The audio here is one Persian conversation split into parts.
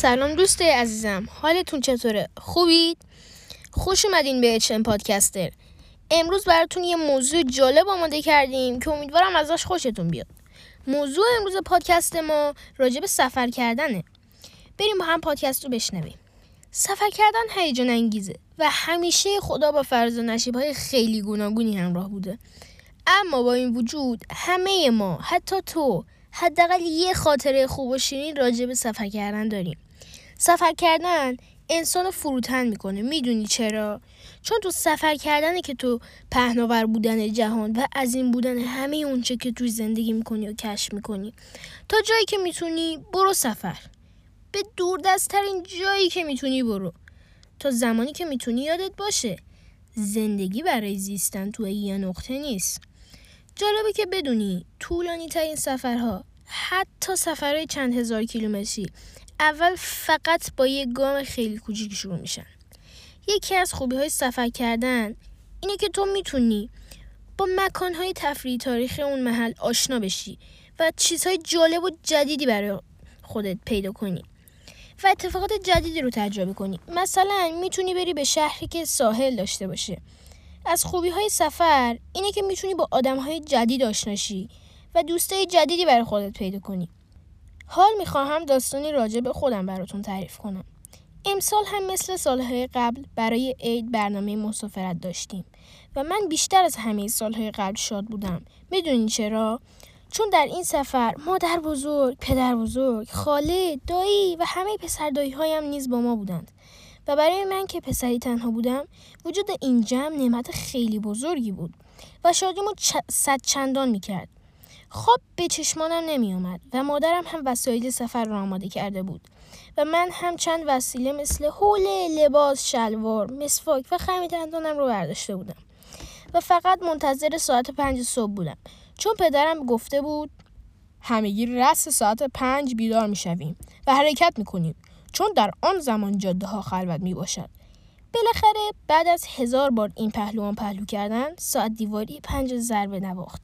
سلام دوست عزیزم حالتون چطوره؟ خوبید؟ خوش اومدین به اچن پادکستر. امروز براتون یه موضوع جالب آماده کردیم که امیدوارم ازش خوشتون بیاد. موضوع امروز پادکست ما راجع به سفر کردنه. بریم با هم پادکست رو بشنویم. سفر کردن هیجان انگیزه و همیشه خدا با فرض و نشیب های خیلی گوناگونی همراه بوده. اما با این وجود همه ما حتی تو حداقل یه خاطره خوب و شیرین راجع به سفر کردن داریم. سفر کردن انسان فروتن می‌کنه. می‌دونی چرا؟ چون تو سفر کردنه که تو پهناور بودن جهان و از این بودن همه اونچه که توی زندگی می‌کنی و کشف می‌کنی تا جایی که می‌تونی برو سفر. به دوردستترین جایی که می‌تونی برو. تا زمانی که می‌تونی یادت باشه زندگی برای زیستن توی یه نقطه نیست. جالبه که بدونی طولانی ترین سفرها حتی سفرهای چند هزار کیلومتری اول فقط با یه گام خیلی کوچیک شروع میشن. یکی از خوبی های سفر کردن اینه که تو می‌تونی با مکانهای تفریحی تاریخی اون محل آشنا بشی و چیزهای جالب و جدیدی برای خودت پیدا کنی و اتفاقات جدیدی رو تجربه کنی. مثلا می‌تونی بری به شهری که ساحل داشته باشه. از خوبی های سفر اینه که می‌تونی با آدم های جدید آشناشی و دوستای جدیدی برای خودت پیدا کنی. حال می‌خواهم داستانی راجع به خودم براتون تعریف کنم. امسال هم مثل سالهای قبل برای عید برنامه مسافرت داشتیم و من بیشتر از همه سالهای قبل شاد بودم. می‌دونین چرا؟ چون در این سفر مادر بزرگ، پدر بزرگ، خاله، دایی و همه پسر دایی هایم نیز با ما بودند و برای من که پسری تنها بودم وجود این جمع نعمت خیلی بزرگی بود و شادیمو صد چندان می‌کرد. خواب به چشمانم نمی آمد و مادرم هم وسایل سفر را آماده کرده بود و من هم چند وسیله مثل حوله، لباس، شلوار، مسواک و خمی دندانم رو برداشته بودم و فقط منتظر ساعت پنج صبح بودم. چون پدرم گفته بود همگی رس ساعت پنج بیدار می شویم و حرکت می کنیم چون در آن زمان جاده ها خلوت می باشد بالاخره بعد از هزار بار این پهلوان پهلو کردن ساعت دیواری پنج ضربه نواخت.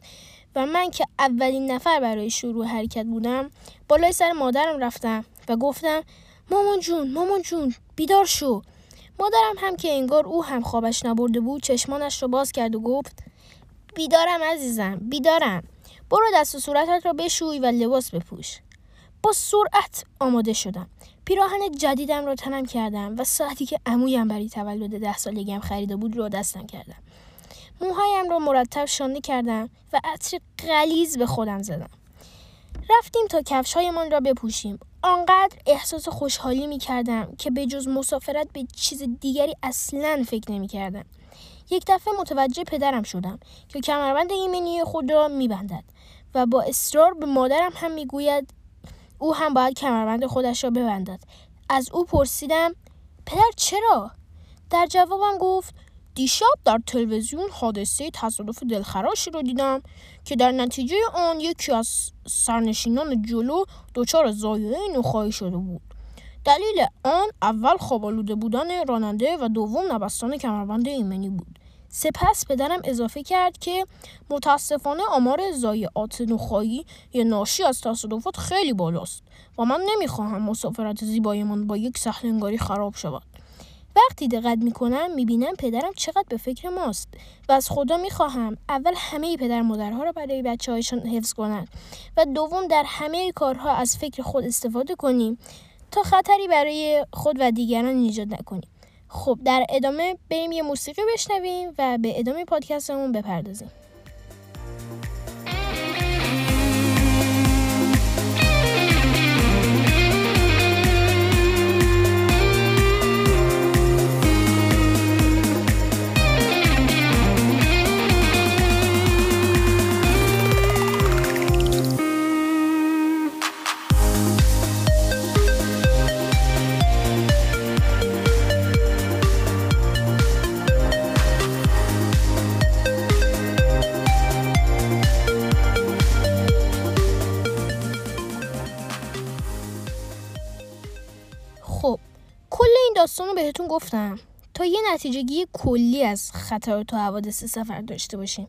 و من که اولین نفر برای شروع حرکت بودم بالای سر مادرم رفتم و گفتم مامان جون مامان جون بیدار شو. مادرم هم که انگار او هم خوابش نبرده بود چشمانش رو باز کرد و گفت بیدارم عزیزم بیدارم. برو دست و صورتت را بشوی و لباس بپوش. با سرعت آماده شدم. پیراهن جدیدم را تنم کردم و ساعتی که عمویم برای تولد ده سالگیم خریده بود رو دستم کردم. موهایم را مرتب شانده کردم و عطر قلیز به خودم زدم رفتیم تا کفشهایمان را بپوشیم آنقدر احساس خوشحالی می کردم که به جز مسافرت به چیز دیگری اصلا فکر نمی کردم. یک دفعه متوجه پدرم شدم که کمربند ایمنی خود را می بندد و با اصرار به مادرم هم می گوید او هم باید کمربند خودش را ببندد. از او پرسیدم پدر چرا؟ در جوابم گفت دیشب در تلویزیون حادثه تصادف دلخراشی رو دیدم که در نتیجه آن یکی از سرنشینان جلو دچار زایعه نخواهی شده بود. دلیل آن اول خوابالوده بودن راننده و دوم نبستان کمربند ایمنی بود. سپس پدرم اضافه کرد که متاسفانه آمار ضایعات نخواهی یا ناشی از تصادفات خیلی بالاست و من نمی‌خواهم مسافرت زیبایمان با یک سهلنگاری خراب شود. وقتی دقت می‌کنم می‌بینم پدرم چقدر به فکر ماست و از خدا می‌خواهم اول همه پدر مادرها را برای بچه هایشان حفظ کنند و دوم در همه کارها از فکر خود استفاده کنیم تا خطری برای خود و دیگران ایجاد نکنیم. خب در ادامه بریم یه موسیقی بشنویم و به ادامه پادکستمون بپردازیم. داستان رو بهتون گفتم. تا یه نتیجهگی کلی از خطرات و حوادث سفر داشته باشیم.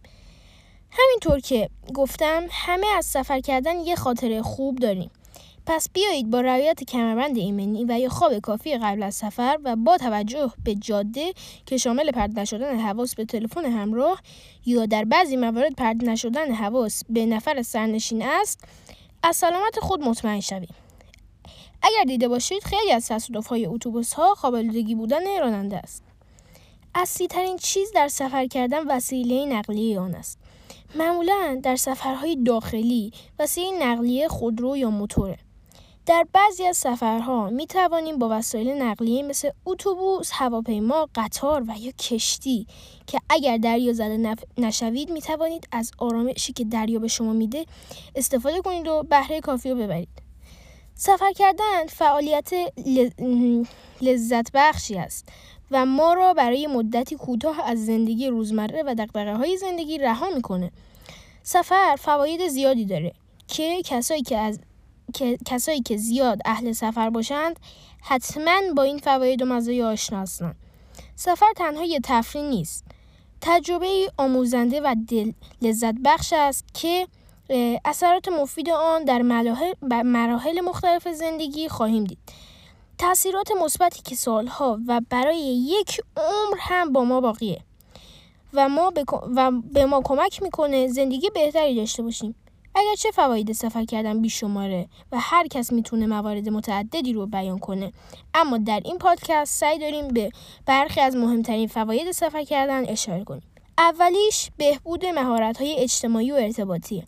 همینطور که گفتم همه از سفر کردن یه خاطره خوب داریم. پس بیایید با رعایت کمربند ایمنی و یا خواب کافی قبل از سفر و با توجه به جاده که شامل پرد نشدن حواس به تلفن همراه یا در بعضی موارد پرد نشدن حواس به نفر سرنشین است از سلامت خود مطمئن شوید اگر دیده باشید خیلی از تصادف های اتوبوس ها خوابالودگی بودن راننده است. اصلی ترین چیز در سفر کردن وسیله نقلیه آن است. معمولا در سفرهای داخلی وسیله نقلیه خودرو یا موتوره. در بعضی از سفرها می توانیم با وسایل نقلیه مثل اتوبوس، هواپیما، قطار و یا کشتی که اگر دریا زده نشوید می توانید از آرامشی که دریا به شما میده استفاده کنید و بهره کافی رو ببرید. سفر کردن فعالیت لذت بخشی است و ما را برای مدتی کوتاه از زندگی روزمره و دقدقه های زندگی رها می‌کنه. سفر فواید زیادی داره که کسایی که از کسایی که زیاد اهل سفر باشند حتما با این فواید و مزایا آشنا هستند سفر تنها یه تفریح نیست تجربه آموزنده و دل لذت بخش است که اثرات مفید آن در مراحل مختلف زندگی خواهیم دید. تاثیرات مثبتی که سالها و برای یک عمر هم با ما باقیه و ما و به ما کمک می‌کنه زندگی بهتری داشته باشیم. اگرچه فواید سفر کردن بیشماره و هر کس می‌تونه موارد متعددی رو بیان کنه. اما در این پادکست سعی داریم به برخی از مهمترین فواید سفر کردن اشاره کنیم. اولیش بهبود مهارت‌های اجتماعی و ارتباطیه.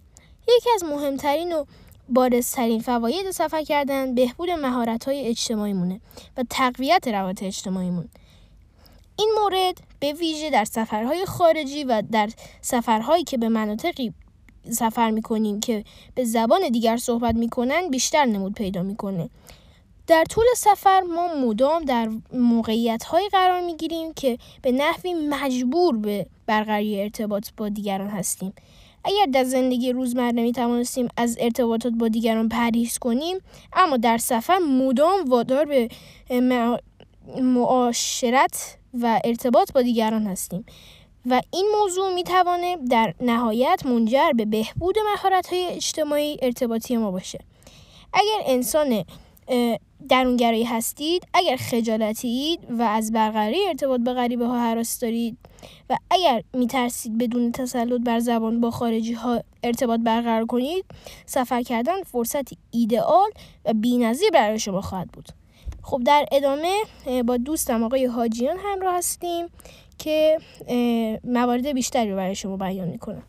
یکی از مهمترین و بارزترین فواید سفر کردن بهبود مهارت‌های اجتماعی مونه و تقویت روابط اجتماعیمون. این مورد به ویژه در سفرهای خارجی و در سفرهایی که به مناطقی سفر می‌کنیم که به زبان دیگر صحبت می‌کنن بیشتر نمود پیدا می‌کنه. در طول سفر ما مدام در موقعیت های قرار می‌گیریم که به نحوی مجبور به برقراری ارتباط با دیگران هستیم. اگر در زندگی روزمره می توانستیم از ارتباطات با دیگران پرهیز کنیم اما در سفر مدام وادار به معاشرت و ارتباط با دیگران هستیم. و این موضوع می توانه در نهایت منجر به بهبود های اجتماعی ارتباطی ما باشه. اگر انسان درونگرایی هستید اگر خجالتید و از برقراری ارتباط با غریبه ها حراس دارید و اگر میترسید بدون تسلط بر زبان با خارجی ها ارتباط برقرار کنید سفر کردن فرصتی ایدئال و بینظیر برای شما خواهد بود. خب در ادامه با دوستم آقای حاجیان همراه هستیم که موارد بیشتری برای شما بیان می‌کنم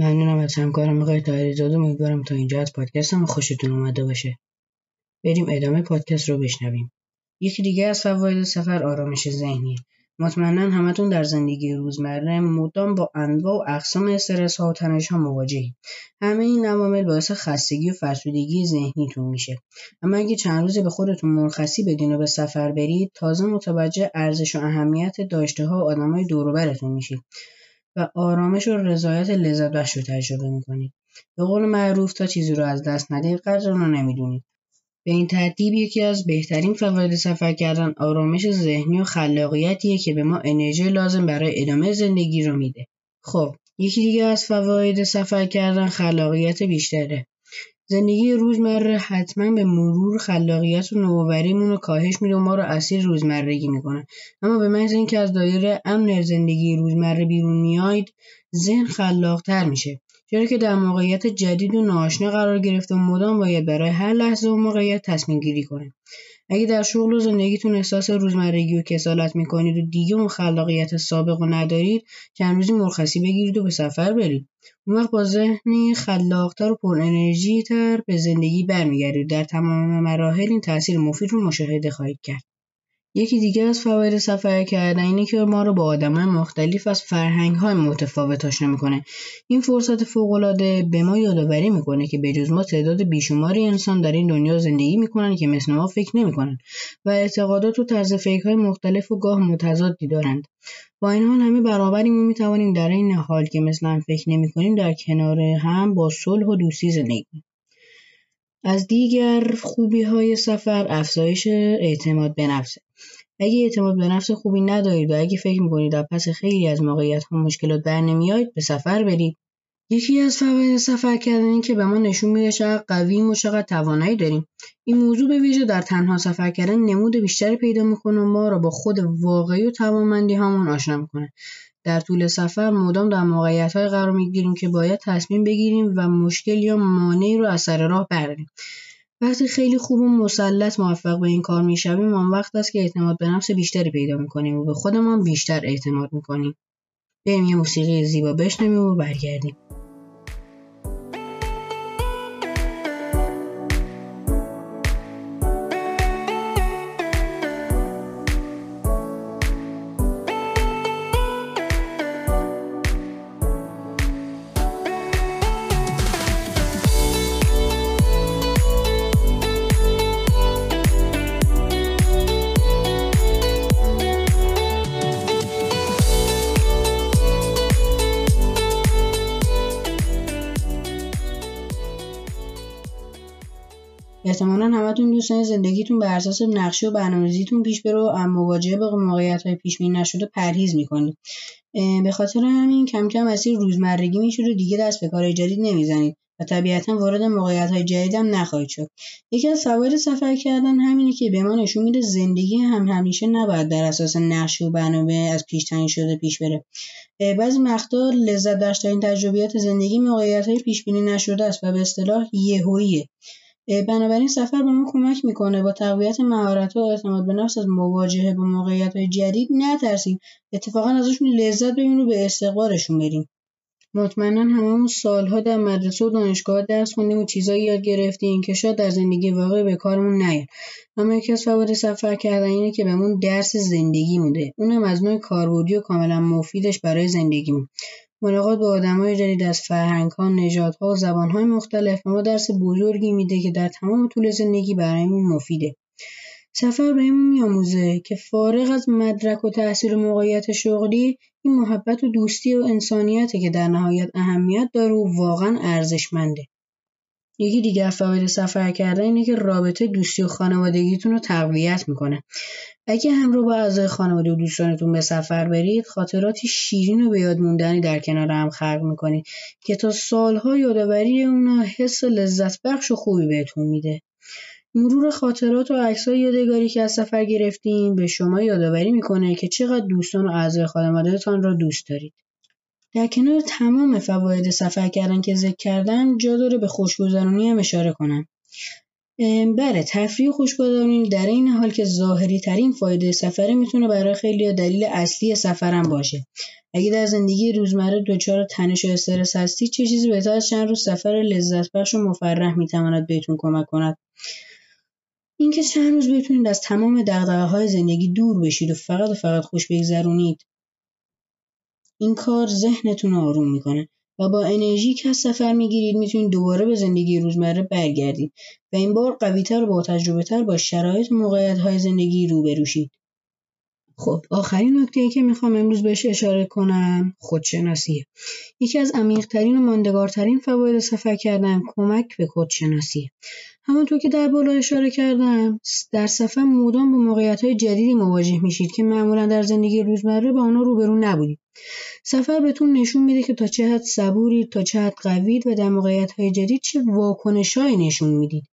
ممنونم از همکارم آقای طاهری زاده. امیدوارم تا اینجا از پادکستم خوشتون اومده باشه. بریم ادامه پادکست رو بشنویم. یکی دیگه از فواید سفر آرامش ذهنی مطمئنا همتون در زندگی روزمره مدام با انواع و اقسام استرس ها و تنش ها مواجهید. همه این عوامل باعث خستگی و فرسودگی ذهنیتون میشه. اما اگه چند روزه به خودتون مرخصی بدین و به سفر برید تازه متوجه ارزش و اهمیت داشته ها و آدمای دوروبرتون میشید. و آرامش و رضایت لذت بخش رو تجربه می‌کنید به قول معروف تا چیزی رو از دست ندهید قدر رو نمی‌دونید به این ترتیب یکی از بهترین فواید سفر کردن آرامش ذهنی و خلاقیتیه که به ما انرژی لازم برای ادامه زندگی رو میده. خب یکی دیگه از فواید سفر کردن خلاقیت بیشتره. زندگی روزمره حتما به مرور خلاقیت و نوآوریمون رو کاهش میده و ما رو اسیر روزمرگی می‌کنه. اما به محض اینکه از دایره امن زندگی روزمره بیرون میاید ذهن خلاقتر میشه. چرا که در موقعیت جدید و ناآشنا قرار گرفته و مدام باید برای هر لحظه و موقعیت تصمیم گیری کنه اگه در شغل و زندگیتون احساس روزمرگی و کسالت می‌کنید و دیگه اون خلاقیت سابق رو ندارید چند روزی مرخصی بگیرید و به سفر برید. اون وقت با ذهنی خلاقتر و پر انرژی تر به زندگی برمیگردید. در تمام مراحل این تاثیر مفید رو مشاهده خواهید کرد. یکی دیگه از فواید سفر کردن اینه که ما رو با آدمای مختلف از فرهنگ‌های متفاوت آشنا می‌کنه این فرصت فوق‌العاده به ما یادآوری می‌کنه که بجز ما تعداد بیشماری انسان در این دنیا زندگی می‌کنن که مثل ما فکر نمی‌کنن و اعتقادات و طرز فکرهای مختلف و گاه متضادی دارند. با این حال همه برابریم و می‌توانیم در این حال که مثل فکر نمی‌کنیم در کنار هم با صلح و دوستی زندگی کنیم. از دیگر خوبی های سفر افزایش اعتماد به نفسه اگه اعتماد به نفس خوبی ندارید و اگه فکر می‌کنید در پس خیلی از موقعیت ها مشکلات بر نمیاید به سفر برید. یکی از فواید سفر کردن این که به ما نشون میده چقدر قویم و چقدر توانایی داریم. این موضوع به ویژه در تنها سفر کردن نمود بیشتری پیدا می‌کنه و ما را با خود واقعی و توانمندی هامون آشنا می‌کنه. در طول سفر مدام در موقعیت های قرار می‌گیریم که باید تصمیم بگیریم و مشکل یا مانعی رو از سر راه برداریم. وقتی خیلی خوب و مسلط موفق به این کار می‌شویم آن وقت است که اعتماد به نفس بیشتری پیدا می‌کنیم و به خودمان بیشتر اعتماد می‌کنیم. بریم یه موسیقی زیبا بشنویم و برگردیم. احتمالا همتون دوست دارین زندگیتون بر اساس نقشه و برنامه‌ریزیتون پیش بره و مواجهه با موقعیت‌های پیش بینی نشده پرهیز می‌کنید. به خاطر همین کم کم مسیر روزمرگی میشید و دیگه دست به کار جدید نمی‌زنید و طبیعتا وارد موقعیت های جدید هم نخواهید شد. یکی از فواید سفر کردن همینه که به ما نشون میده زندگی هم همیشه نباید در اساس نقشه و برنامه از پیش تعیین شده پیش بره. بعضی مقدار لذت بخشترین تجربیات زندگی موقعیت های پیش بینی نشده است و به اصطلاح یهوییه. بنابراین سفر به ما کمک می‌کنه با تقویت مهارت و اعتماد به نفس از مواجهه با موقعیت های جدید نترسیم. اتفاقا ازشون لذت ببینیم و به استقبالشون بریم. مطمئنا هممون سالها در مدرسه و دانشگاه درس خوندیم و چیزایی یاد گرفتیم که شاید در زندگی واقعی به کارمون نیاد. اما یکی از فواید سفر کردن اینه که بهمون درس زندگی میده. اونم از نوع کاربردی و کاملا مفیدش برای زندگیمون. ملاقات با آدمای جدید از فرهنگ‌ها، نژادها و زبان‌های مختلف ما درس بزرگی میده که در تمام طول زندگی برایمون مفیده. سفر بهمون میآموزه که فارغ از مدرک و تحصیل و موقعیت شغلی این محبت و دوستی و انسانیته که در نهایت اهمیت داره و واقعا ارزشمنده. یکی دیگه از فواید سفر کردن اینه که رابطه دوستی و خانوادگیتون رو تقویت می‌کنه. اگه همراه با اعضای خانواده و دوستانتون به سفر برید خاطراتی شیرین و به یاد موندنی در کنار هم خلق می‌کنید که تا سالها یادآوری اونا حس لذت بخش و خوبی بهتون میده. مرور خاطرات و عکسهای یادگاری که از سفر گرفتین به شما یادآوری می‌کنه که چقدر دوستان و اعضای خانوادهتان را دوست دارید. در کنار تمام فواید سفر کردن که ذکر کردم جا داره به خوشگذرانی هم اشاره کنم. بله تفریح و خوشگذرانی در این حال که ظاهری ترین فایده سفره می‌تونه برای خیلی دلیل اصلی سفرم باشه. اگه در زندگی روزمره دچار تنش و استرس هستی چه چیزی بهتر از چند روز سفر لذت بخش و مفرح می‌تواند بهتون کمک کند؟ اینکه چند روز بتونید از تمام دغدغه های زندگی دور بشید و فقط و فقط خوش بگذرونید این کار ذهنتون رو آروم می‌کنه و با انرژی که از سفر می‌گیرید می‌تونید دوباره به زندگی روزمره برگردید و این بار قویتر و با تجربه تر با شرایط موقعیت های زندگی روبرو شید. خب آخرین نکته ای که می‌خوام امروز بهش اشاره کنم خودشناسیه. یکی از عمیقترین و ماندگارترین فواید سفر کردن کمک به خودشناسیه. همونطور که در بالا اشاره کردم در سفر مدام با موقعیت های جدیدی مواجه میشید که معمولا در زندگی روزمره با آنها روبرو نبودید سفر بهتون نشون میده که تا چه حد صبورید تا چه حد قوید و در موقعیت های جدید چه واکنشهایی نشون می‌دید.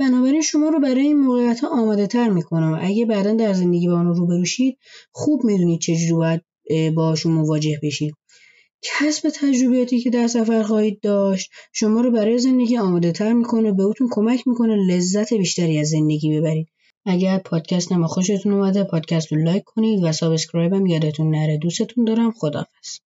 بنابراین شما رو برای این موقعیت ها آماده تر می‌کنم. اگه بعدا در زندگی با آنها روبرو شید خوب می‌دونید چجوری باید باشون مواجه بشید. کسب تجربیاتی که در سفر خواهید داشت شما رو برای زندگی آماده تر می‌کنه به کمک می‌کنه لذت بیشتری از زندگی ببرید. اگر پادکست ما خوشتون اومده پادکست رو like کنید و subscribe هم یادتون نره. دوستتون دارم. خداحافظ.